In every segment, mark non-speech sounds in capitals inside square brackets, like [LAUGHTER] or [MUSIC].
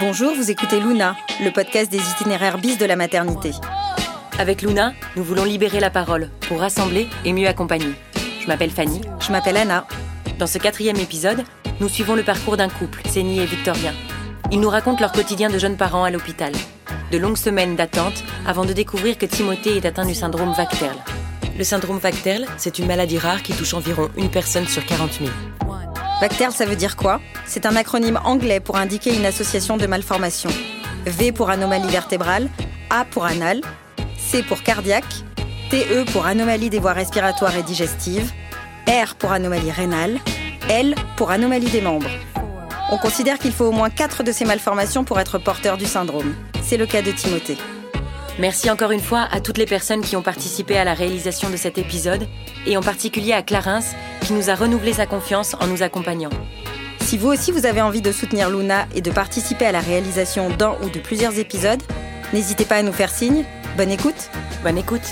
Bonjour, vous écoutez Luna, le podcast des itinéraires bis de la maternité. Avec Luna, nous voulons libérer la parole pour rassembler et mieux accompagner. Je m'appelle Fanny. Je m'appelle Anna. Dans ce quatrième épisode, nous suivons le parcours d'un couple, Cénie et Victorien. Ils nous racontent leur quotidien de jeunes parents à l'hôpital. De longues semaines d'attente avant de découvrir que Timothée est atteint du syndrome Vacterl. Le syndrome Vacterl, c'est une maladie rare qui touche environ une personne sur 40 000. Vacterl, ça veut dire quoi? C'est un acronyme anglais pour indiquer une association de malformations. V pour anomalie vertébrale, A pour anal, C pour cardiaque, TE pour anomalie des voies respiratoires et digestives, R pour anomalie rénale, L pour anomalie des membres. On considère qu'il faut au moins 4 de ces malformations pour être porteur du syndrome. C'est le cas de Timothée. Merci encore une fois à toutes les personnes qui ont participé à la réalisation de cet épisode, et en particulier à Clarence, qui nous a renouvelé sa confiance en nous accompagnant. Si vous aussi vous avez envie de soutenir Luna et de participer à la réalisation d'un ou de plusieurs épisodes, n'hésitez pas à nous faire signe. Bonne écoute Bonne écoute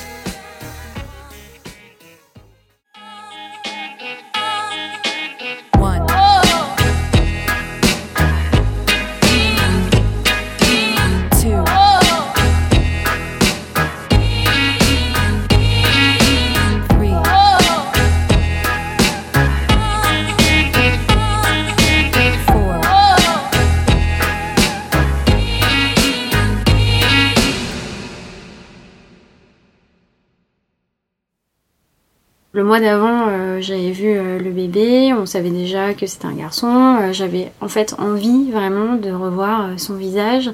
mois d'avant, euh, j'avais vu euh, le bébé, on savait déjà que c'était un garçon. Euh, j'avais en fait envie vraiment de revoir son visage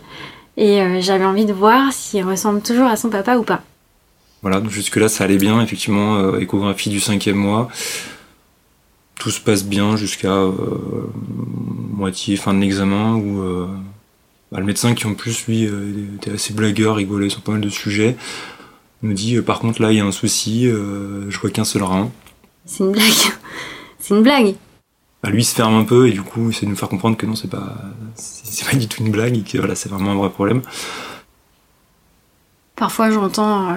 et j'avais envie de voir s'il ressemble toujours à son papa ou pas. Voilà, donc jusque-là ça allait bien, effectivement, échographie du cinquième mois. Tout se passe bien jusqu'à moitié fin de l'examen où bah, le médecin qui en plus lui était assez blagueur, rigolait sur pas mal de sujets nous dit euh, par contre là il y a un souci, euh, je vois qu'un seul rein. C'est une blague. [LAUGHS] C'est une blague. Bah, lui il se ferme un peu et du coup il essaie de nous faire comprendre que non c'est pas c'est pas du tout une blague et que voilà c'est vraiment un vrai problème. Parfois j'entends euh,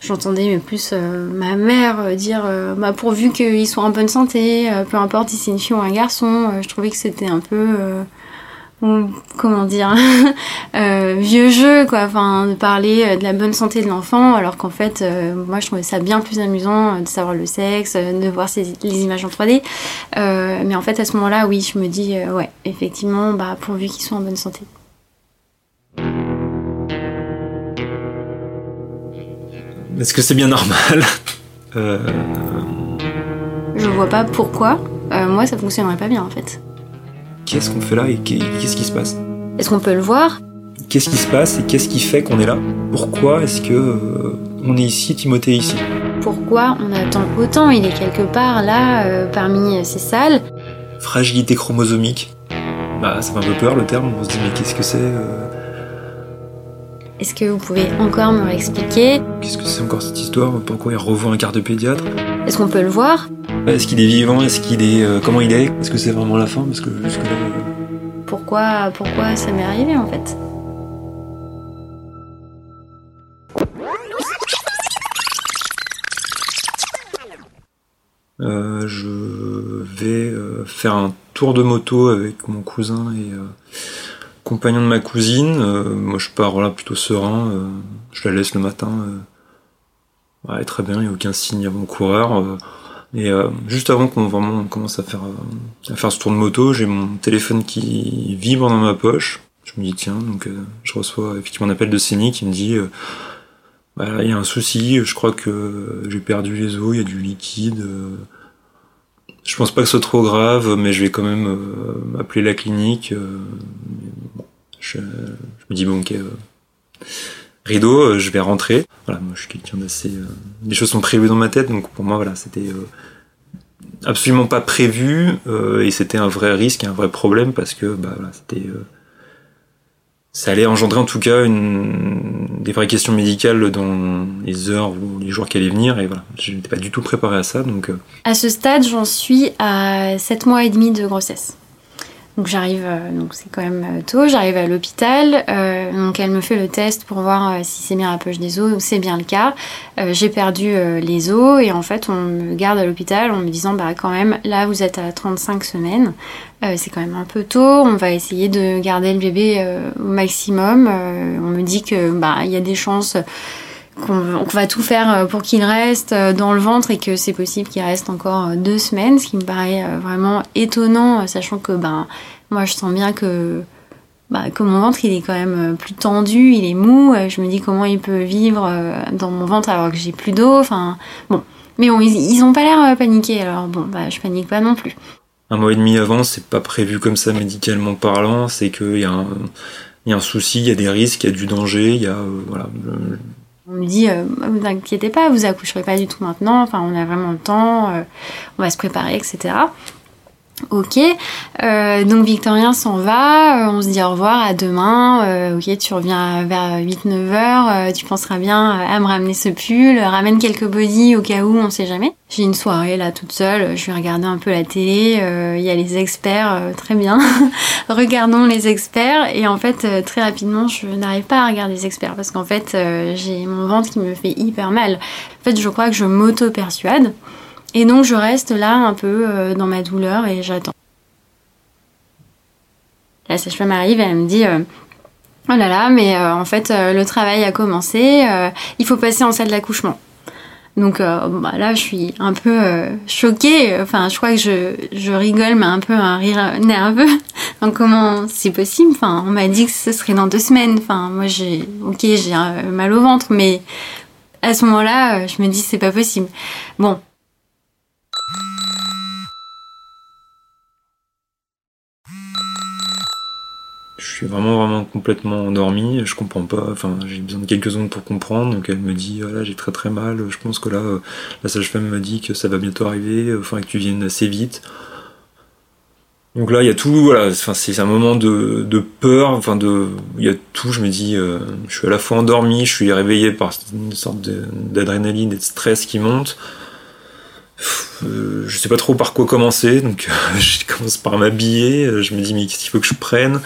j'entendais plus ma mère dire bah pourvu qu'il soit en bonne santé, peu importe si c'est une fille ou un garçon, je trouvais que c'était un peu comment dire [LAUGHS] euh, vieux jeu quoi. Enfin de parler euh, de la bonne santé de l'enfant alors qu'en fait euh, moi je trouvais ça bien plus amusant de savoir le sexe de voir les images en 3D mais en fait à ce moment-là oui je me dis ouais effectivement bah pourvu qu'ils soient en bonne santé. Est-ce que c'est bien normal [LAUGHS] je vois pas pourquoi moi ça fonctionnerait pas bien en fait qu'est-ce qu'on fait là et qu'est-ce qui se passe? Est-ce qu'on peut le voir? Qu'est-ce qui se passe et qu'est-ce qui fait qu'on est là? Pourquoi est-ce que euh, on est ici, Timothée est ici? Pourquoi on attend autant? Il est quelque part là, euh, parmi ces salles. Fragilité chromosomique. Bah, ça fait un peu peur le terme. On se dit mais qu'est-ce que c'est euh? Est-ce que vous pouvez encore me réexpliquer Qu'est-ce que c'est encore cette histoire? Pourquoi il revoit un quart de pédiatre? Est-ce qu'on peut le voir? Est-ce qu'il est vivant? Est-ce qu'il est, euh, comment il est? Est-ce que c'est vraiment la fin? Parce que jusque là. Pourquoi, pourquoi ça m'est arrivé en fait? Euh, je vais euh, faire un tour de moto avec mon cousin et compagnon de ma cousine. moi, je pars là plutôt serein. je la laisse le matin. Ouais, très bien, il n'y a aucun signe avant-coureur. Et euh, juste avant qu'on vraiment commence à faire, euh, à faire ce tour de moto, j'ai mon téléphone qui vibre dans ma poche. Je me dis tiens, donc euh, je reçois effectivement un appel de Cénie qui me dit bah, il y a un souci, je crois que j'ai perdu les os, il y a du liquide. je pense pas que ce soit trop grave, mais je vais quand même appeler la clinique. je, je, me dis bon ok rideau, euh, je vais rentrer. Voilà, moi je suis quelqu'un d'assez. Euh, les choses sont prévues dans ma tête, donc pour moi voilà, c'était euh, absolument pas prévu et c'était un vrai risque, un vrai problème parce que bah c'était ça allait engendrer en tout cas une, des vraies questions médicales dans les heures ou les jours qui allaient venir et voilà, je n'étais pas du tout préparé à ça donc. À ce stade, j'en suis à 7 mois et demi de grossesse. Donc j'arrive, euh, donc c'est quand même euh, tôt, j'arrive à l'hôpital, euh, donc elle me fait le test pour voir si c'est bien la poche des os, c'est bien le cas. j'ai perdu les os et en fait on me garde à l'hôpital en me disant bah quand même là vous êtes à 35 semaines, c'est quand même un peu tôt, on va essayer de garder le bébé au maximum. on me dit que bah il y a des chances qu'on va tout faire pour qu'il reste dans le ventre et que c'est possible qu'il reste encore deux semaines, ce qui me paraît vraiment étonnant, sachant que ben moi, je sens bien que, bah, que mon ventre, il est quand même euh, plus tendu, il est mou. Euh, je me dis comment il peut vivre euh, dans mon ventre alors que j'ai plus d'eau. Enfin, bon. Mais bon, ils, ils ont pas l'air paniqués, alors bon, bah, je panique pas non plus. Un mois et demi avant, c'est pas prévu comme ça médicalement parlant, c'est qu'il y a un souci, il y a des risques, il y a du danger, il y a. voilà. On me dit, vous inquiétez pas, vous accoucherez pas du tout maintenant, enfin, on a vraiment le temps, on va se préparer, etc. Ok, euh, donc Victorien s'en va, euh, on se dit au revoir, à demain, euh, ok tu reviens vers 8-9 heures, tu penseras bien à me ramener ce pull, ramène quelques body au cas où, on sait jamais. J'ai une soirée là toute seule, je vais regarder un peu la télé, il y a les experts, très bien, [LAUGHS] regardons les experts et en fait très rapidement je n'arrive pas à regarder les experts parce qu'en fait j'ai mon ventre qui me fait hyper mal. En fait je crois que je m'auto-persuade. Et donc je reste là un peu euh, dans ma douleur et j'attends. La sage-femme arrive et elle me dit euh, Oh là là, mais euh, en fait le travail a commencé, il faut passer en salle d'accouchement. Donc bah, là je suis un peu choquée, enfin je crois que je, je, rigole mais un peu un rire nerveux. [LAUGHS] donc comment c'est possible? Enfin on m'a dit que ce serait dans deux semaines. Enfin moi j'ai ok j'ai mal au ventre mais à ce moment-là je me dis c'est pas possible. Bon suis vraiment vraiment complètement endormi, je comprends pas, enfin j'ai besoin de quelques secondes pour comprendre, donc elle me dit voilà j'ai très très mal, je pense que là euh, la sage-femme m'a dit que ça va bientôt arriver, enfin que tu viennes assez vite. Donc là il y a tout, voilà, c'est un moment de, de peur, enfin de, il y a tout, je me dis, euh, je suis à la fois endormi, je suis réveillé par une sorte d'adrénaline et de stress qui monte. Euh, je sais pas trop par quoi commencer, donc [LAUGHS] je commence par m'habiller, je me dis mais qu'est-ce qu'il faut que je prenne?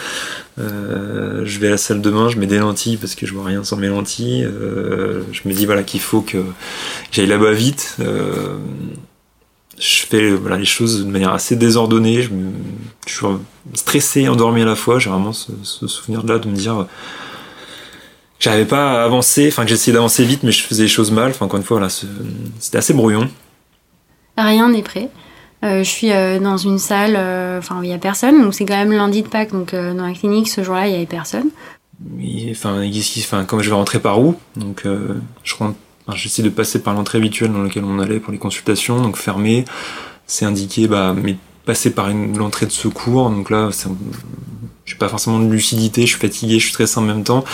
Euh, je vais à la salle de bain, je mets des lentilles parce que je vois rien sans mes lentilles. Euh, je me dis voilà qu'il faut que j'aille là-bas vite. Euh, je fais voilà, les choses de manière assez désordonnée. Je, suis stressé endormi à la fois. J'ai vraiment ce, souvenir de là de me dire que j'arrivais pas à avancer, enfin que j'essayais d'avancer vite mais je faisais les choses mal. Enfin encore une fois voilà, c'était assez brouillon. Rien n'est prêt. Euh, je suis euh, dans une salle, euh, enfin il y a personne, donc c'est quand même lundi de Pâques, donc dans la clinique ce jour-là il y avait personne. Enfin, comme je vais rentrer par où Donc je rentre, j'essaie de passer par l'entrée habituelle dans laquelle on allait pour les consultations, donc fermé. C'est indiqué, bah, mais passer par l'entrée de secours. Donc là, j'ai pas forcément de lucidité, je suis fatigué, je suis stressé en même temps.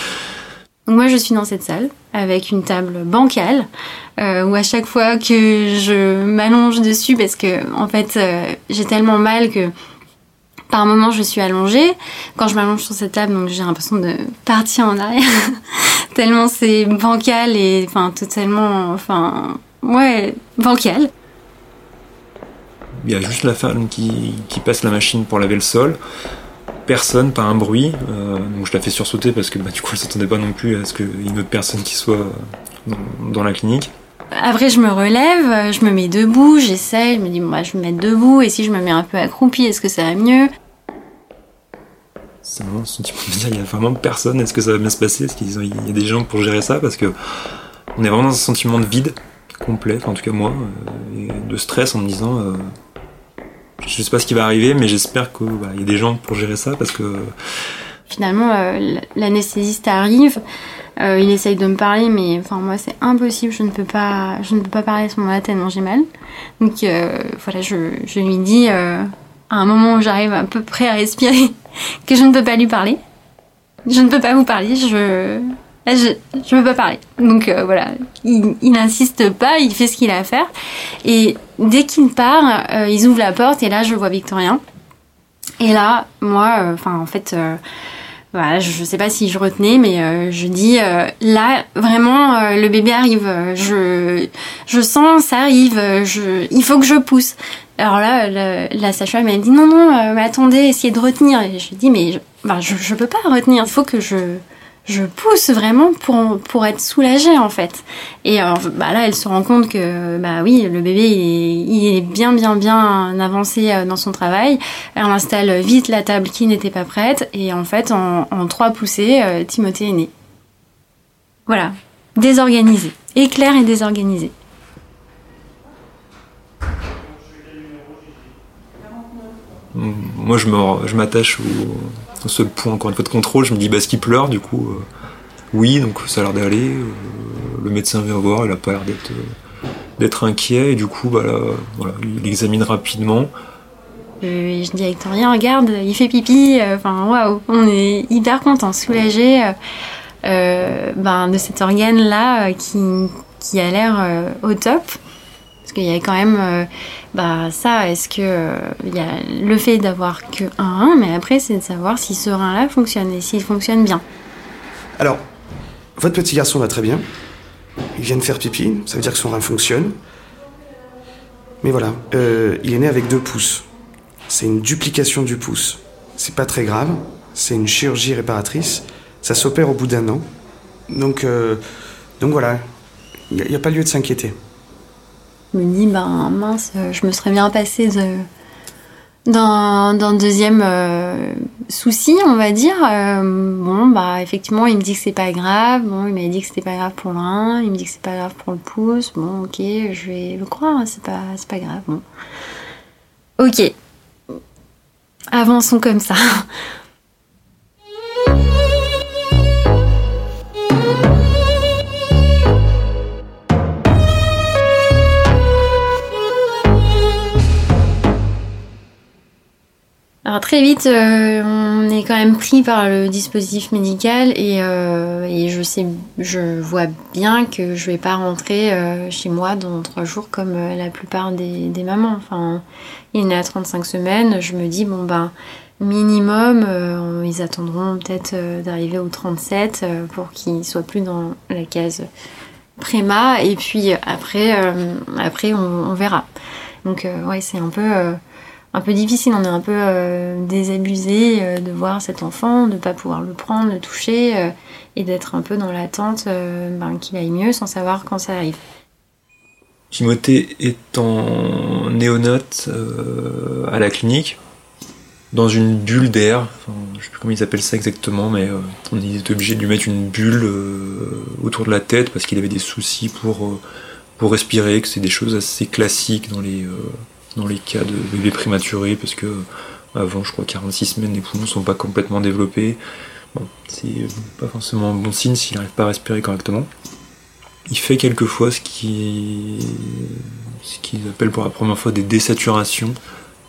Donc moi je suis dans cette salle avec une table bancale euh, où à chaque fois que je m'allonge dessus parce que en fait euh, j'ai tellement mal que par moment je suis allongée. Quand je m'allonge sur cette table donc j'ai l'impression de partir en arrière [LAUGHS] tellement c'est bancal et enfin totalement enfin ouais bancal. Il y a juste la femme qui, qui passe la machine pour laver le sol personne, pas un bruit. Euh, donc je la fais sursauter parce que bah, du coup elle s'attendait pas non plus à ce qu'il y ait une autre personne qui soit dans, la clinique. Après, je me relève, je me mets debout, j'essaie, je me dis, bah, je vais me mettre debout, et si je me mets un peu accroupi, est-ce que ça va mieux? C'est vraiment sentiment de dire, il y a vraiment personne, est-ce que ça va bien se passer? Est-ce qu'il y a des gens pour gérer ça? Parce que on est vraiment dans un sentiment de vide complet, en tout cas moi, euh, et de stress en me disant, euh, je sais pas ce qui va arriver, mais j'espère qu'il bah, y a des gens pour gérer ça parce que. Finalement, euh, l'anesthésiste arrive, euh, il essaye de me parler, mais enfin moi c'est impossible, je ne peux pas, je ne peux pas parler à ce moment-là tellement j'ai mal. Donc euh, voilà, je, je, lui dis à un moment où j'arrive à peu près à respirer [LAUGHS] que je ne peux pas lui parler. Je ne peux pas vous parler, je je, je peux pas parler. Donc euh, voilà, il, n'insiste pas, il fait ce qu'il a à faire. Et dès qu'il part, euh, ils ouvrent la porte et là je vois Victorien. Et là, moi, euh, enfin en fait, voilà, je sais pas si je retenais, mais je dis là vraiment le bébé arrive. Je je sens ça arrive. Je il faut que je pousse. Alors là, la sage-femme dit non, non, attendez, essayez de retenir. Et je dis mais je, ben, je, je peux pas retenir. Il faut que je je pousse vraiment pour, être soulagée en fait. Et alors, bah là, elle se rend compte que bah oui, le bébé il est, bien bien bien avancé euh, dans son travail. Elle installe vite la table qui n'était pas prête et en fait en, trois poussées, euh, Timothée est né. Voilà, désorganisé, éclair et désorganisé. Moi, je m'attache au, au, seul point, encore une fois, de contrôle. Je me dis, bah, ce qui pleure, du coup, euh, oui, donc ça a l'air d'aller. Euh, le médecin vient voir, il a pas l'air d'être euh, inquiet, et du coup, bah, voilà, il examine rapidement. je dis avec rien, regarde, il fait pipi. Enfin, waouh, on est hyper content, soulagé ben, de cet organe-là qui, qui a l'air au top. Parce qu'il y a quand même bah ça, est-ce que il y a le fait d'avoir que un rein, mais après c'est de savoir si ce rein-là fonctionne et s'il fonctionne bien. Alors, votre petit garçon va très bien. Il vient de faire pipi, ça veut dire que son rein fonctionne. Mais voilà, euh, il est né avec deux pouces. C'est une duplication du pouce. C'est pas très grave, c'est une chirurgie réparatrice. Ça s'opère au bout d'un an. Donc, euh, donc voilà, il n'y a, pas lieu de s'inquiéter. Me dis, ben mince, je me serais bien passé d'un deuxième euh, souci, on va dire. Euh, bon, bah effectivement, il me dit que c'est pas grave. Bon, il m'a dit que c'était pas grave pour l'un. Il me dit que c'est pas grave pour le pouce. Bon, ok, je vais le croire. Hein, c'est pas, pas grave. Bon, ok. Avançons comme ça. Alors très vite, euh, on est quand même pris par le dispositif médical et, euh, et, je sais, je vois bien que je vais pas rentrer euh, chez moi dans trois jours comme la plupart des, mamans. Enfin, il est à 35 semaines. Je me dis bon ben minimum, ils attendront peut-être d'arriver au 37 pour qu'il soit plus dans la case préma et puis après, après on, on, verra. Donc ouais, c'est un peu un peu difficile. On est un peu euh, désabusé euh, de voir cet enfant, de ne pas pouvoir le prendre, le toucher euh, et d'être un peu dans l'attente ben, qu'il aille mieux sans savoir quand ça arrive. Timothée est en néonate à la clinique, dans une bulle d'air. Enfin, je sais plus comment ils appellent ça exactement, mais on est obligé de lui mettre une bulle autour de la tête parce qu'il avait des soucis pour, pour respirer, que c'est des choses assez classiques dans les dans les cas de bébés prématurés, parce que avant, je crois, 46 semaines, les poumons sont pas complètement développés. C'est pas forcément un bon signe s'il n'arrive pas à respirer correctement. Il fait quelquefois ce qui ce qu'ils appellent pour la première fois des désaturations.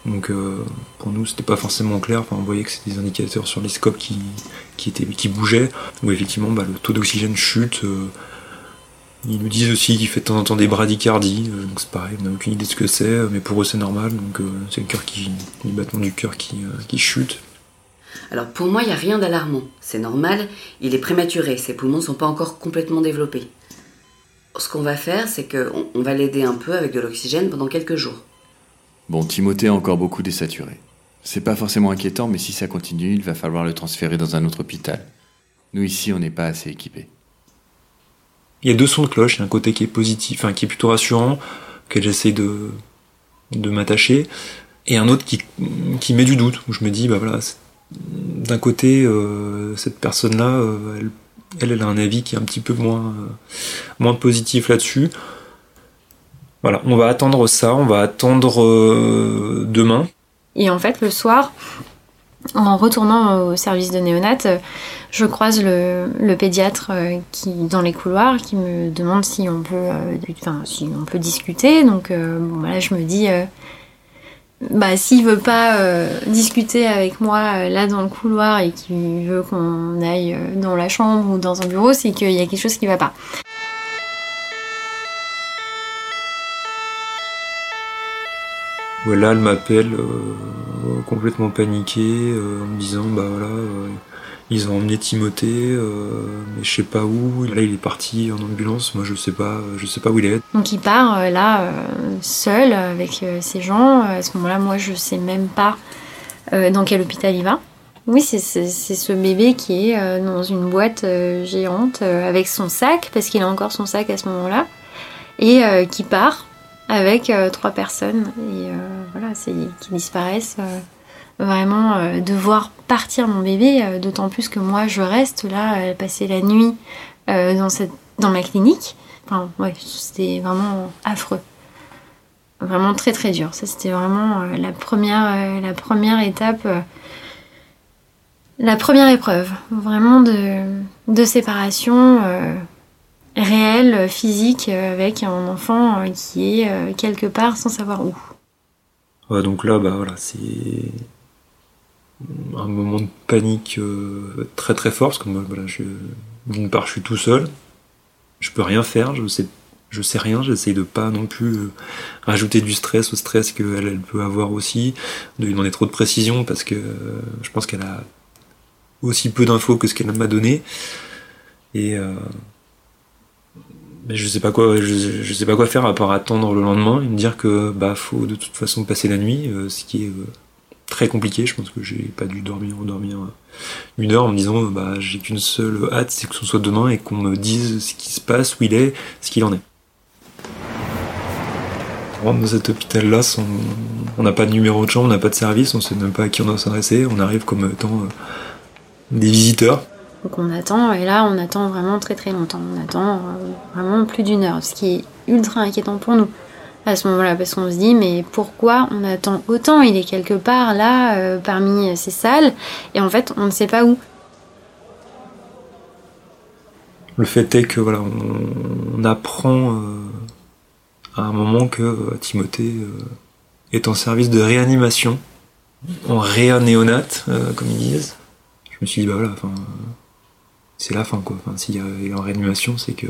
Donc euh, pour nous c'était pas forcément clair, enfin, on voyait que c'était des indicateurs sur les scopes qui, qui bougeaient, où effectivement bah, le taux d'oxygène chute, euh, ils nous disent aussi qu'il fait de temps en temps des bradycardies, euh, donc c'est pareil, on n'a aucune idée de ce que c'est, euh, mais pour eux c'est normal, donc euh, c'est le cœur qui, les battements du cœur qui, qui chute. Alors pour moi, il n'y a rien d'alarmant. C'est normal, il est prématuré, ses poumons ne sont pas encore complètement développés. Ce qu'on va faire, c'est qu'on on va l'aider un peu avec de l'oxygène pendant quelques jours. Bon, Timothée a encore beaucoup désaturé. C'est pas forcément inquiétant, mais si ça continue, il va falloir le transférer dans un autre hôpital. Nous ici, on n'est pas assez équipés. Il y a deux sons de cloche, il y a un côté qui est positif, enfin qui est plutôt rassurant, que j'essaie de, de m'attacher, et un autre qui, qui met du doute, où je me dis, bah voilà, d'un côté, euh, cette personne-là, euh, elle, elle, a un avis qui est un petit peu moins, euh, moins positif là-dessus. Voilà, on va attendre ça, on va attendre demain. Et en fait, le soir, en retournant au service de néonat, je croise le, pédiatre euh, qui dans les couloirs qui me demande si on peut, euh, si on peut discuter. Donc euh, bon, là, je me dis, bah s'il veut pas discuter avec moi là dans le couloir et qu'il veut qu'on aille dans la chambre ou dans un bureau, c'est qu'il y a quelque chose qui va pas. Voilà, elle m'appelle complètement paniquée en me disant bah voilà Ils ont emmené Timothée, euh, mais je sais pas où. Là, il est parti en ambulance. Moi, je sais pas, je sais pas où il est. Donc il part euh, là euh, seul avec ces gens. À ce moment-là, moi, je sais même pas dans quel hôpital il va. Oui, c'est ce bébé qui est dans une boîte géante avec son sac, parce qu'il a encore son sac à ce moment-là, et qui part avec trois personnes. Et voilà, c'est qui disparaissent. Vraiment, euh, de voir partir mon bébé, euh, d'autant plus que moi, je reste là, passer la nuit euh, dans, cette, dans ma clinique. Enfin, ouais, c'était vraiment affreux. Vraiment très très dur. Ça, c'était vraiment euh, la, première, la première étape, la première épreuve, vraiment de, de séparation réelle, physique, avec un enfant qui est quelque part sans savoir où. Donc là, bah voilà, c'est un moment de panique euh, très très fort parce que moi, voilà, d'une part, je suis tout seul, je peux rien faire, je sais, je sais rien, j'essaye de pas non plus euh, rajouter du stress au stress qu'elle elle peut avoir aussi, de lui demander trop de précision parce que euh, je pense qu'elle a aussi peu d'infos que ce qu'elle m'a donné. Et euh, mais je sais pas quoi je, je sais pas quoi faire à part attendre le lendemain et me dire que bah faut de toute façon passer la nuit euh, ce qui est euh, très compliqué. Je pense que j'ai pas dû dormir euh, une heure en me disant euh, bah j'ai qu'une seule hâte c'est que ce soit demain et qu'on me dise ce qui se passe où il est ce qu'il en est. On rentre dans cet hôpital là sans... on n'a pas de numéro de chambre on n'a pas de service on sait même pas à qui on doit s'adresser. On arrive comme étant euh, des visiteurs. Donc on attend, et là on attend vraiment très très longtemps. On attend euh, vraiment plus d'une heure, ce qui est ultra inquiétant pour nous à ce moment-là, parce qu'on se dit mais pourquoi on attend autant? Il est quelque part là, euh, parmi ces salles, et en fait on ne sait pas où. Le fait est que voilà, on, apprend euh, à un moment que euh, Timothée est en service de réanimation, en réanéonate, comme ils disent. Je me suis dit bah voilà, enfin, c'est la fin quoi. S'il est en réanimation, c'est que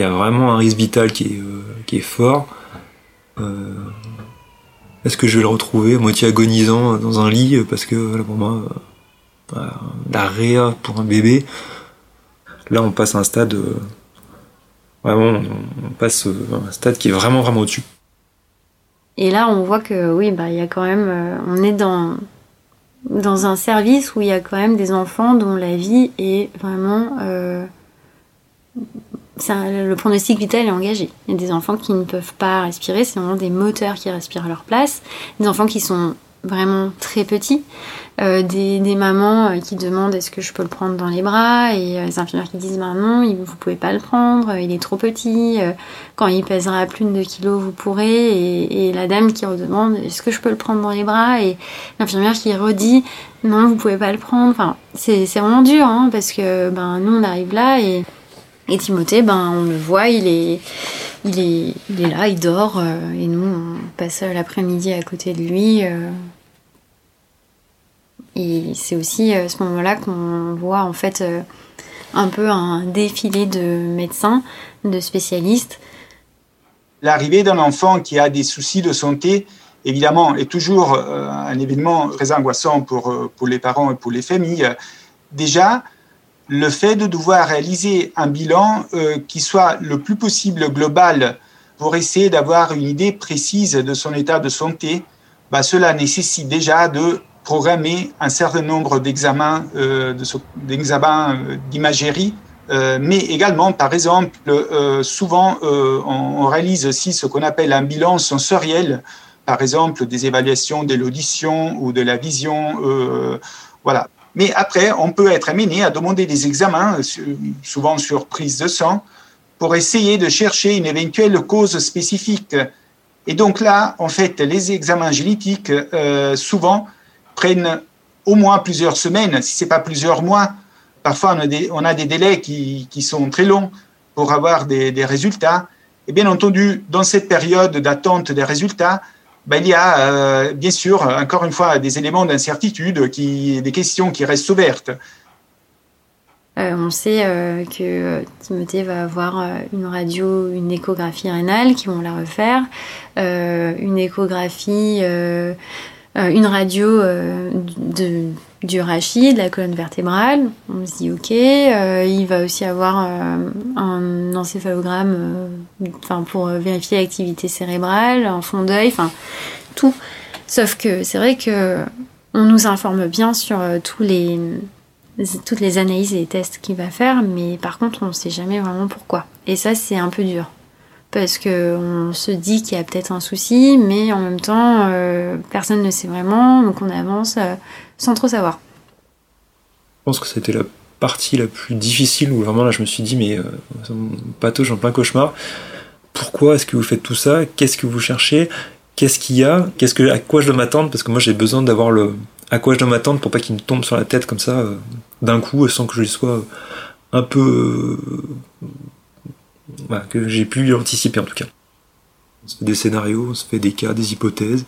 il y a vraiment un risque vital qui est, euh, fort. Euh, Est-ce que je vais le retrouver à moitié agonisant dans un lit parce que voilà, pour moi, euh, voilà, la réa pour un bébé. Là, on passe un stade. euh, vraiment, on, passe euh, un stade qui est vraiment, vraiment au-dessus. Et là on voit que oui, bah il y a quand même, euh, on est dans dans un service où il y a quand même des enfants dont la vie est vraiment le pronostic vital est engagé. Il y a des enfants qui ne peuvent pas respirer, c'est vraiment des moteurs qui respirent à leur place. Des enfants qui sont vraiment très petits, Euh, des, mamans euh, qui demandent est-ce que je peux le prendre dans les bras et euh, les infirmières qui disent bah non, vous pouvez pas le prendre, il est trop petit, quand il pèsera plus de 2 kilos vous pourrez et, la dame qui redemande est-ce que je peux le prendre dans les bras et l'infirmière qui redit non vous pouvez pas le prendre. Enfin c'est vraiment dur hein, parce que ben nous on arrive là et et Timothée, ben, on le voit, il est, il est, il est là, il dort, euh, et nous, on passe l'après-midi à côté de lui. euh. et c'est aussi à ce moment-là qu'on voit en fait euh, un peu un défilé de médecins, de spécialistes. L'arrivée d'un enfant qui a des soucis de santé, évidemment, est toujours euh, un événement très angoissant pour, euh, pour les parents et pour les familles. Déjà, le fait de devoir réaliser un bilan euh, qui soit le plus possible global pour essayer d'avoir une idée précise de son état de santé, bah, cela nécessite déjà de programmer un certain nombre d'examens euh, euh, d'imagerie euh, mais également, par exemple, souvent, on, on réalise aussi ce qu'on appelle un bilan sensoriel, par exemple, des évaluations de l'audition ou de la vision, voilà. Mais après, on peut être amené à demander des examens, su- souvent sur prise de sang, pour essayer de chercher une éventuelle cause spécifique. Et donc là, en fait, les examens génétiques, euh, souvent, prennent au moins plusieurs semaines, si ce n'est pas plusieurs mois. Parfois, on a des, délais qui, sont très longs pour avoir des résultats. Et bien entendu, dans cette période d'attente des résultats, ben, il y a euh, bien sûr, encore une fois, des éléments d'incertitude, des questions qui restent ouvertes. Euh, on sait euh, que Timothée va avoir une radio, une échographie rénale qui vont la refaire, une échographie, une radio de, du rachis, de la colonne vertébrale. On se dit ok, il va aussi avoir un encéphalogramme enfin, pour vérifier l'activité cérébrale, un fond d'œil, enfin tout. Sauf que c'est vrai que on nous informe bien sur tous les toutes les analyses et les tests qu'il va faire, mais par contre, on ne sait jamais vraiment pourquoi. Et ça, c'est un peu dur. Parce qu'on se dit qu'il y a peut-être un souci, mais en même temps, euh, personne ne sait vraiment, donc on avance euh, sans trop savoir. Je pense que c'était la partie la plus difficile où vraiment là je me suis dit, mais euh, patauge en plein cauchemar. Pourquoi est-ce que vous faites tout ça? Qu'est-ce que vous cherchez? Qu'est-ce qu'il y a? Qu'est-ce que, À quoi je dois m'attendre? Parce que moi j'ai besoin d'avoir le, à quoi je dois m'attendre pour pas qu'il me tombe sur la tête comme ça euh, d'un coup sans que je sois un peu euh, que j'ai pu l'anticiper en tout cas. On se fait des scénarios, on se fait des cas, des hypothèses.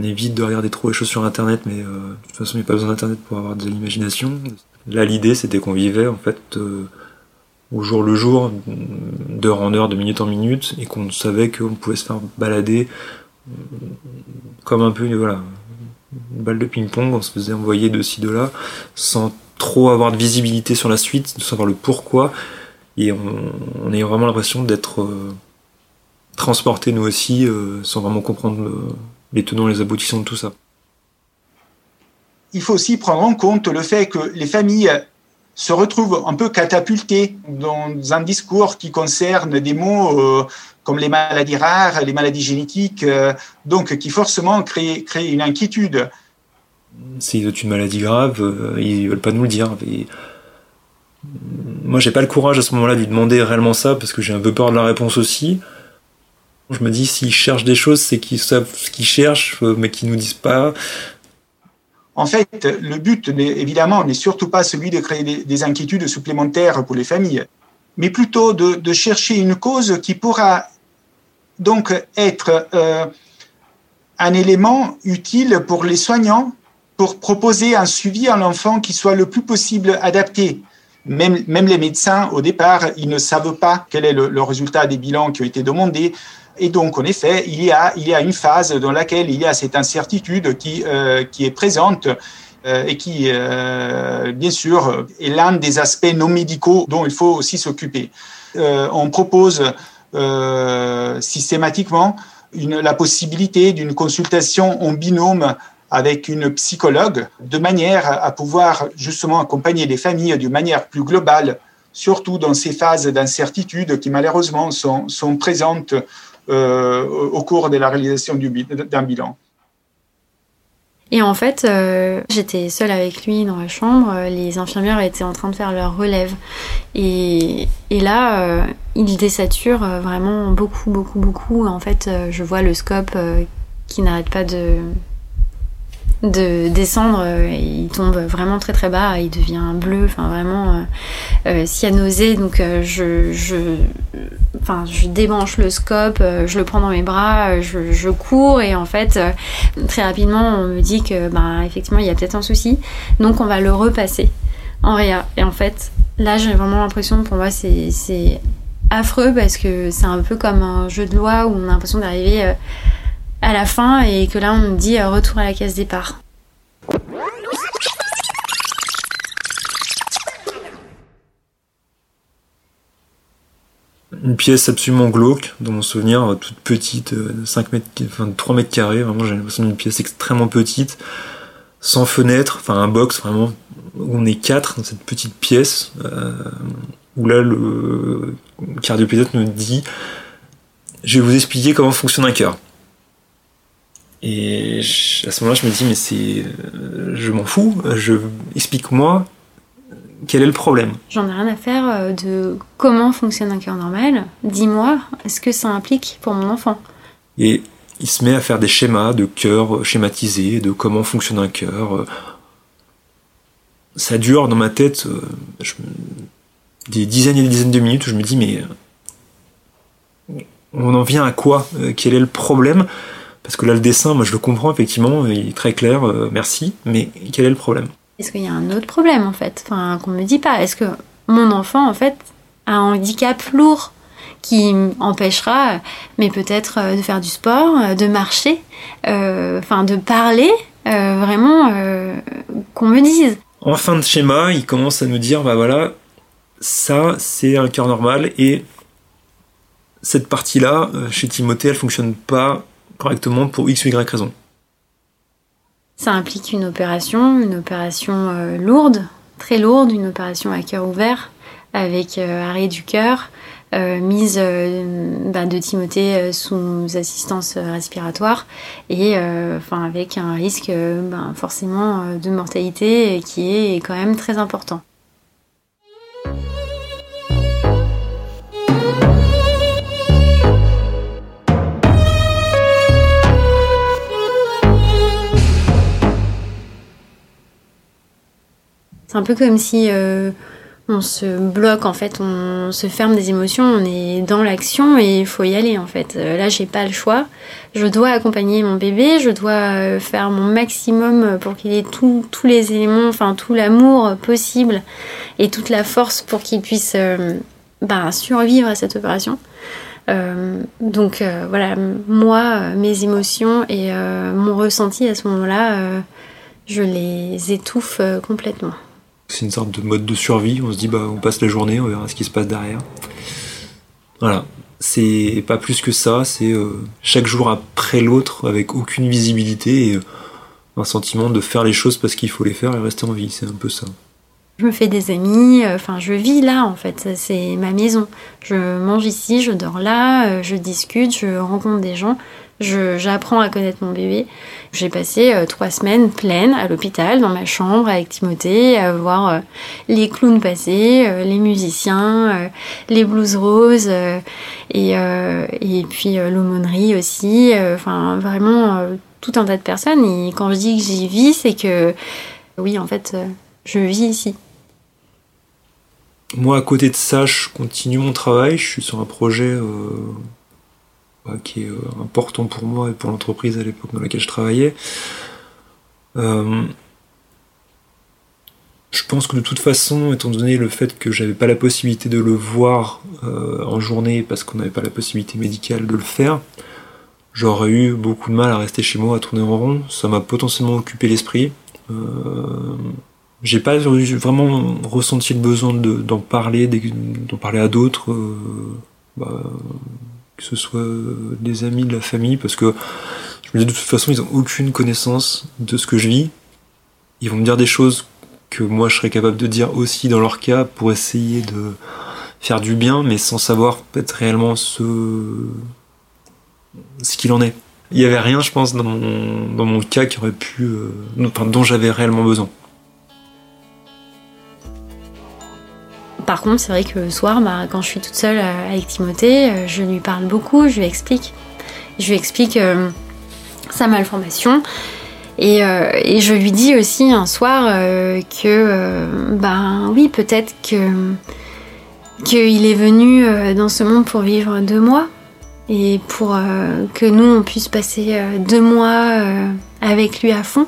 On évite de regarder trop les choses sur internet, mais euh, de toute façon il n'y a pas besoin d'internet pour avoir de l'imagination. Là l'idée c'était qu'on vivait en fait au jour le jour, d'heure en heure, de minute en minute, et qu'on savait qu'on pouvait se faire balader comme un peu une balle de ping-pong, on se faisait envoyer de ci, de là, sans trop avoir de visibilité sur la suite, de savoir le pourquoi, et on, on a vraiment l'impression d'être euh, transporté nous aussi, euh, sans vraiment comprendre les tenants et les aboutissants de tout ça. Il faut aussi prendre en compte le fait que les familles se retrouvent un peu catapultées dans un discours qui concerne des mots euh, comme les maladies rares, les maladies génétiques, euh, donc qui forcément créent, une inquiétude. S'ils ont une maladie grave, euh, ils veulent pas nous le dire. Et... Moi, j'ai pas le courage à ce moment-là de lui demander réellement ça parce que j'ai un peu peur de la réponse aussi. Je me dis, s'ils cherchent des choses, c'est qu'ils savent ce qu'ils cherchent, euh, mais qu'ils nous disent pas. En fait, le but, évidemment, n'est surtout pas celui de créer des, inquiétudes supplémentaires pour les familles, mais plutôt de chercher une cause qui pourra donc être euh, un élément utile pour les soignants pour proposer un suivi à l'enfant qui soit le plus possible adapté. Même les médecins, au départ, ils ne savent pas quel est le, résultat des bilans qui ont été demandés. Et donc, en effet, il y a, une phase dans laquelle il y a cette incertitude qui, euh, est présente euh, et qui, bien sûr, est l'un des aspects non médicaux dont il faut aussi s'occuper. on propose euh, systématiquement la possibilité d'une consultation en binôme avec une psychologue, de manière à pouvoir justement accompagner les familles d'une manière plus globale, surtout dans ces phases d'incertitude qui malheureusement sont, présentes euh, au cours de la réalisation d'un bilan. Et en fait, euh, j'étais seule avec lui dans la chambre. Les infirmières étaient en train de faire leur relève. Et, et là, euh, il désature euh, vraiment beaucoup, beaucoup, beaucoup. En fait, je vois le scope qui n'arrête pas de, de descendre. il tombe vraiment très très bas. Il devient bleu, enfin vraiment cyanosé. Donc je, je, je débranche le scope, euh, je le prends dans mes bras, euh, je, cours et en fait, euh, très rapidement, on me dit que, bah, effectivement, il y a peut-être un souci. Donc, on va le repasser en réa. Et en fait, là, j'ai vraiment l'impression, pour moi, c'est affreux parce que c'est un peu comme un jeu de loi où on a l'impression d'arriver à la fin et que là, on nous dit retour à la case départ. une pièce absolument glauque, dans mon souvenir, toute petite, 5 euh, mètres, enfin 3 mètres carrés, vraiment j'ai l'impression d'une pièce extrêmement petite, sans fenêtre, enfin un box vraiment, où on est quatre dans cette petite pièce, euh, où là le cardiopédiatre nous dit je vais vous expliquer comment fonctionne un cœur. Et à ce moment-là, je me dis, mais c'est. Je m'en fous, je explique-moi quel est le problème J'en ai rien à faire euh, de comment fonctionne un cœur normal. Dis-moi, est-ce que ça implique pour mon enfant? Et il se met à faire des schémas de cœur schématisés, de comment fonctionne un cœur. Ça dure dans ma tête euh, des dizaines et des dizaines de minutes où je me dis, mais on en vient à quoi? Euh, Quel est le problème? Parce que là, le dessin, moi je le comprends effectivement, il est très clair, merci, mais quel est le problème? Est-ce qu'il y a un autre problème en fait? Enfin, qu'on me dit pas. Est-ce que mon enfant en fait a un handicap lourd qui empêchera, mais peut-être euh, de faire du sport, euh, de marcher, euh, enfin de parler, vraiment qu'on me dise? En fin de schéma, il commence à nous dire, bah voilà, ça c'est un cœur normal et cette partie-là, euh, chez Timothée, elle fonctionne pas correctement pour X ou Y raison. Ça implique une opération, une opération euh, lourde, très lourde, une opération à cœur ouvert, avec euh, arrêt du cœur, mise bah, de Timothée sous assistance respiratoire et enfin avec un risque bah, forcément de mortalité qui est quand même très important. C'est un peu comme si euh, on se bloque en fait, on se ferme des émotions, on est dans l'action et il faut y aller en fait. Euh, là, j'ai pas le choix. Je dois accompagner mon bébé, je dois euh, faire mon maximum pour qu'il ait tous les éléments, enfin tout l'amour possible et toute la force pour qu'il puisse bah, survivre à cette opération. donc voilà, moi, mes émotions et mon ressenti à ce moment-là, je les étouffe complètement. C'est une sorte de mode de survie. On se dit, bah, on passe la journée, on verra ce qui se passe derrière. Voilà. C'est pas plus que ça. C'est euh, chaque jour après l'autre, avec aucune visibilité et euh, un sentiment de faire les choses parce qu'il faut les faire et rester en vie. C'est un peu ça. Je me fais des amis, euh, enfin je vis là en fait, c'est ma maison. Je mange ici, je dors là, je discute, je rencontre des gens, j'apprends à connaître mon bébé. J'ai passé euh, trois semaines pleines à l'hôpital, dans ma chambre avec Timothée, à voir euh, les clowns passer, euh, les musiciens, les blues roses, et, et puis l'aumônerie aussi. Enfin, vraiment tout un tas de personnes. Et quand je dis que j'y vis, c'est que oui, en fait, je vis ici. Moi, à côté de ça, je continue mon travail. Je suis sur un projet qui est euh, important pour moi et pour l'entreprise à l'époque dans laquelle je travaillais. Euh, je pense que de toute façon, étant donné le fait que j'avais pas la possibilité de le voir euh, en journée parce qu'on n'avait pas la possibilité médicale de le faire, j'aurais eu beaucoup de mal à rester chez moi à tourner en rond. Ça m'a potentiellement occupé l'esprit. j'ai pas vraiment ressenti le besoin d'en parler, d'en parler à d'autres. Bah, que ce soit des amis, de la famille, parce que je me dis de toute façon, ils ont aucune connaissance de ce que je vis. Ils vont me dire des choses que moi je serais capable de dire aussi dans leur cas pour essayer de faire du bien, mais sans savoir peut-être réellement ce, ce qu'il en est. Il n'y avait rien, je pense, dans mon, dans mon cas qui aurait pu, euh, dont j'avais réellement besoin. Par contre, c'est vrai que le soir, bah, quand je suis toute seule euh, avec Timothée, euh, je lui parle beaucoup, je lui explique. Je lui explique euh, sa malformation. Et, je lui dis aussi un soir que, ben oui, peut-être que qu'il est venu dans ce monde pour vivre deux mois et pour que nous on puisse passer deux mois avec lui à fond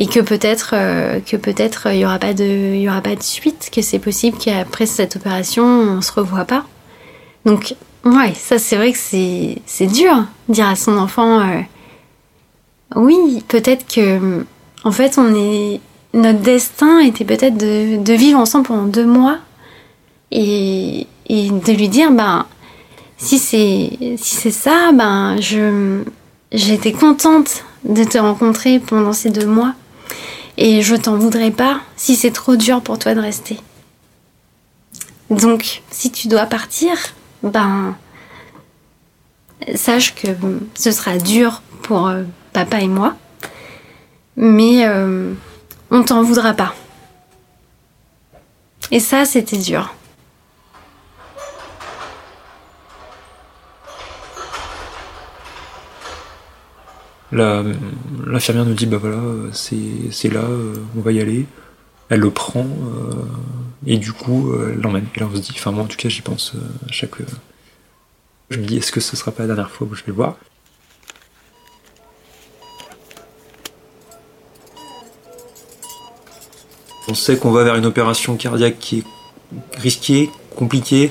et que peut-être euh, que peut-être il y aura pas de il y aura pas de suite que c'est possible qu'après cette opération on se revoit pas donc ouais ça c'est vrai que c'est c'est dur dire à son enfant euh, oui peut-être que en fait on est notre destin était peut-être de, de vivre ensemble pendant deux mois et, et de lui dire ben si c'est si c'est ça ben je j'étais contente de te rencontrer pendant ces deux mois. Et je t'en voudrais pas si c'est trop dur pour toi de rester. Donc, si tu dois partir, ben, sache que ce sera dur pour euh, papa et moi, mais euh, on t'en voudra pas. Et ça, c'était dur. L'infirmière nous dit bah voilà, c'est là, euh, on va y aller. Elle le prend euh, et du coup elle l'emmène. Et là on se dit, enfin moi en tout cas j'y pense euh, à chaque. je me dis est-ce que ce sera pas la dernière fois où je vais le voir? On sait qu'on va vers une opération cardiaque qui est risquée, compliquée,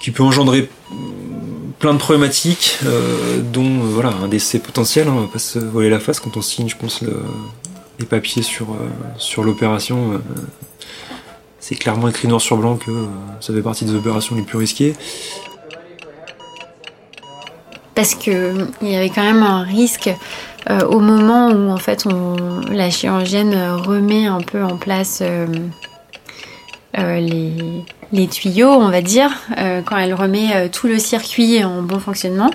qui peut engendrer de problématiques, euh, dont euh, voilà un décès potentiel. Hein, on va pas se voiler la face quand on signe, je pense, les papiers sur, sur l'opération, c'est clairement écrit noir sur blanc que ça fait partie des opérations les plus risquées. Parce qu'il y avait quand même un risque au moment où en fait on, la chirurgienne remet un peu en place les, les tuyaux, on va dire, euh, quand elle remet euh, tout le circuit en bon fonctionnement,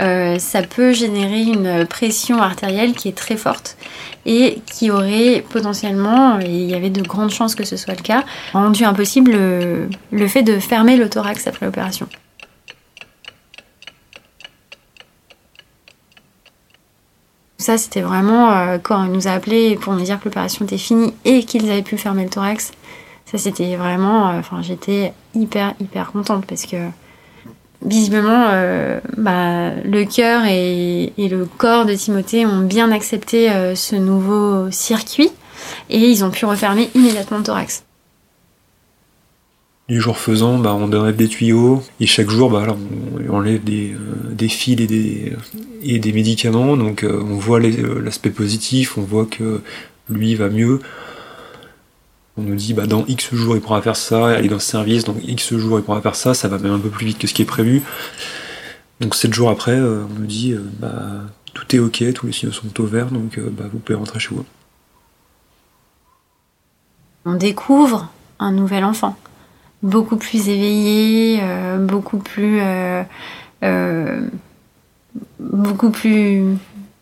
euh, ça peut générer une pression artérielle qui est très forte et qui aurait potentiellement, et il y avait de grandes chances que ce soit le cas, rendu impossible le, fait de fermer le thorax après l'opération. Ça, c'était vraiment quand on nous a appelé pour nous dire que l'opération était finie et qu'ils avaient pu fermer le thorax. Ça, c'était vraiment. Euh, enfin, j'étais hyper, hyper contente parce que visiblement, euh, bah, le cœur et, le corps de Timothée ont bien accepté euh, ce nouveau circuit et ils ont pu refermer immédiatement le thorax. Du jour faisant, bah, on enlève des tuyaux et chaque jour, bah, on enlève des, fils et des, et des médicaments. Donc on voit l'aspect positif, on voit que lui va mieux. On nous dit bah dans X jours il pourra faire ça, est dans ce service, donc X jours il pourra faire ça, ça va même un peu plus vite que ce qui est prévu. Donc 7 jours après, euh, on nous dit euh, bah tout est ok, tous les signaux sont au vert, donc euh, bah, vous pouvez rentrer chez vous. On découvre un nouvel enfant, beaucoup plus éveillé, beaucoup plus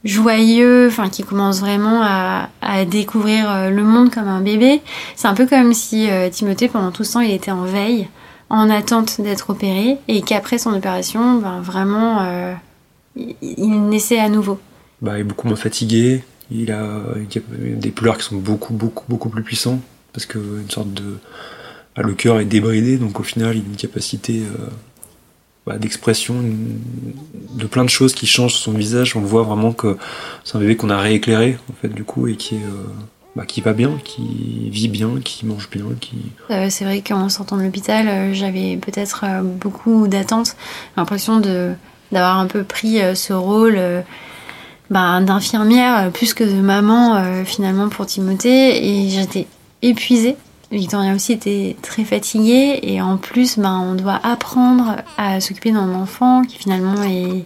joyeux, enfin qui commence vraiment à, découvrir euh, le monde comme un bébé. C'est un peu comme si euh, Timothée pendant tout ce temps il était en veille, en attente d'être opéré, et qu'après son opération, ben, vraiment euh, il, naissait à nouveau. Bah, il est beaucoup moins fatigué, il a, des pleurs qui sont beaucoup beaucoup beaucoup plus puissants parce que une sorte de bah, le cœur est débridé donc au final il a une capacité bah, d'expression, de plein de choses qui changent sur son visage. On voit vraiment que c'est un bébé qu'on a rééclairé, en fait, du coup, et qui est. Euh, bah, qui va bien, qui vit bien, qui mange bien, qui... Euh, c'est vrai qu'en sortant de l'hôpital, euh, j'avais peut-être beaucoup d'attentes, l'impression d'avoir un peu pris ce rôle bah, d'infirmière plus que de maman finalement pour Timothée et j'étais épuisée Victoria aussi était très fatiguée et en plus ben, on doit apprendre à s'occuper d'un enfant qui finalement est,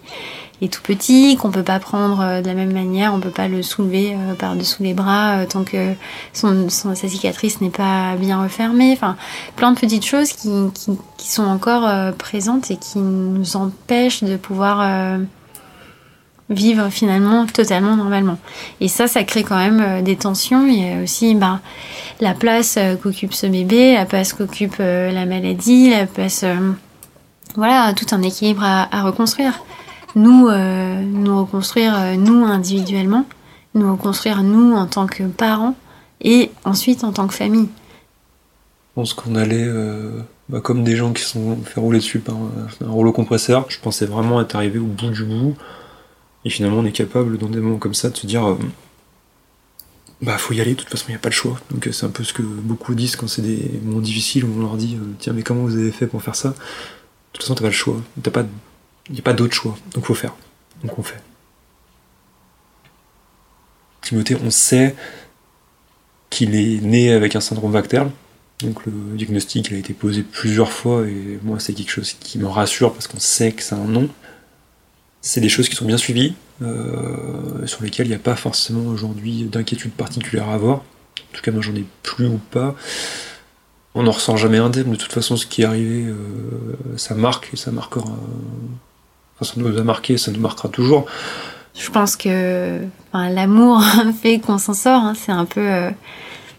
tout petit, qu'on peut pas prendre euh, de la même manière, on peut pas le soulever euh, par-dessous les bras euh, tant que son, sa cicatrice n'est pas bien refermée. Enfin, plein de petites choses qui, qui sont encore présentes et qui nous empêchent de pouvoir vivre finalement totalement normalement. Et ça, ça crée quand même euh, des tensions. Il y a aussi bah, la place euh, qu'occupe ce bébé, la place qu'occupe euh, la maladie, la place... voilà, tout un équilibre à, reconstruire. Nous, nous reconstruire nous individuellement, nous reconstruire nous en tant que parents et ensuite en tant que famille. Je pense qu'on allait bah, comme des gens qui sont fait rouler dessus par un, un rouleau compresseur. Je pensais vraiment être arrivé au bout du bout. Et finalement, on est capable, dans des moments comme ça, de se dire euh, bah, faut y aller, de toute façon, il n'y a pas le choix. Donc, euh, c'est un peu ce que beaucoup disent quand c'est des moments difficiles où on leur dit euh, tiens, mais comment vous avez fait pour faire ça? De toute façon, t'as pas le choix. pas, il n'y a pas d'autre choix. Donc, faut faire. Donc, on fait. Timothée, on sait qu'il est né avec un syndrome Bacter. Donc le diagnostic a été posé plusieurs fois et moi c'est quelque chose qui me rassure parce qu'on sait que c'est un nom c'est des choses qui sont bien suivies, euh, sur lesquelles il n'y a pas forcément aujourd'hui d'inquiétude particulière à avoir. En tout cas, moi j'en ai plus ou pas. On n'en ressent jamais indemne. De toute façon, ce qui est arrivé, euh, ça marque et ça marquera. Enfin, ça nous a marqué, ça nous marquera toujours. Je pense que l'amour [LAUGHS] fait qu'on s'en sort. Hein. C'est un peu, euh,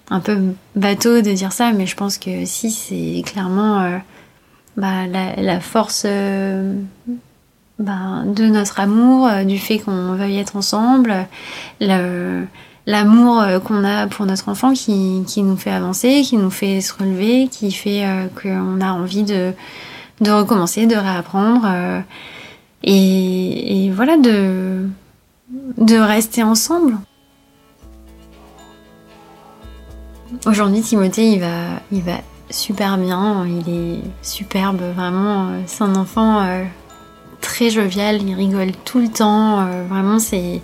un peu bateau de dire ça, mais je pense que si, c'est clairement bah, la, force ben, de notre amour, euh, du fait qu'on veuille être ensemble, l'amour euh, qu'on a pour notre enfant qui, nous fait avancer, qui nous fait se relever, qui fait euh, qu'on a envie de, recommencer, de réapprendre. et, voilà, de, de rester ensemble. Aujourd'hui, Timothée, il va, il va super bien, il est superbe, vraiment. C'est un enfant très jovial, il rigole tout le temps. Euh, vraiment, c'est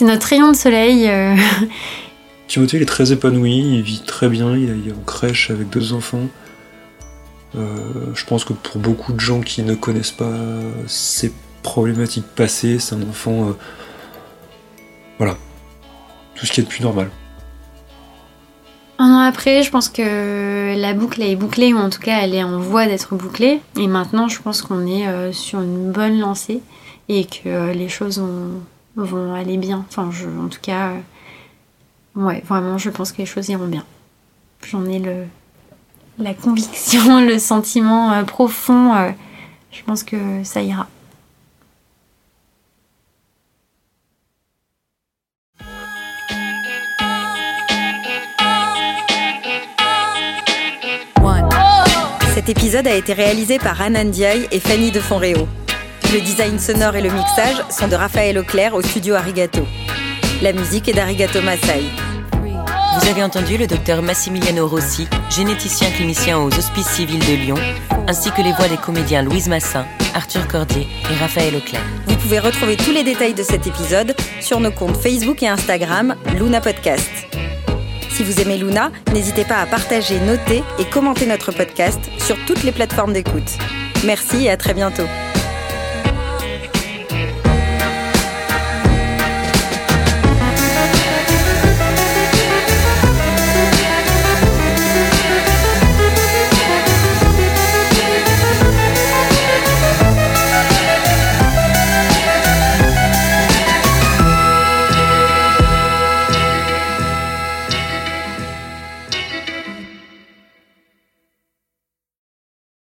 notre rayon de soleil. Euh, [LAUGHS] Timothée il est très épanoui, il vit très bien, il est en crèche avec deux enfants. Euh, je pense que pour beaucoup de gens qui ne connaissent pas ses problématiques passées, c'est un enfant. Euh, voilà. Tout ce qui est de plus normal. Un an après, je pense que la boucle est bouclée, ou en tout cas elle est en voie d'être bouclée. Et maintenant, je pense qu'on est euh, sur une bonne lancée et que les choses vont aller bien. Enfin, je, en tout cas, ouais, vraiment, je pense que les choses iront bien. J'en ai le, la conviction, [LAUGHS] le sentiment euh, profond. Euh, je pense que ça ira. Cet épisode a été réalisé par Anne Ndiaye et Fanny de Fonréo. Le design sonore et le mixage sont de Raphaël Auclair au studio Arigato. La musique est d'Arigato Masai. Vous avez entendu le docteur Massimiliano Rossi, généticien clinicien aux Hospices civils de Lyon, ainsi que les voix des comédiens Louise Massin, Arthur Cordier et Raphaël Auclair. Vous pouvez retrouver tous les détails de cet épisode sur nos comptes Facebook et Instagram Luna Podcast. Si vous aimez Luna, n'hésitez pas à partager, noter et commenter notre podcast sur toutes les plateformes d'écoute. Merci et à très bientôt.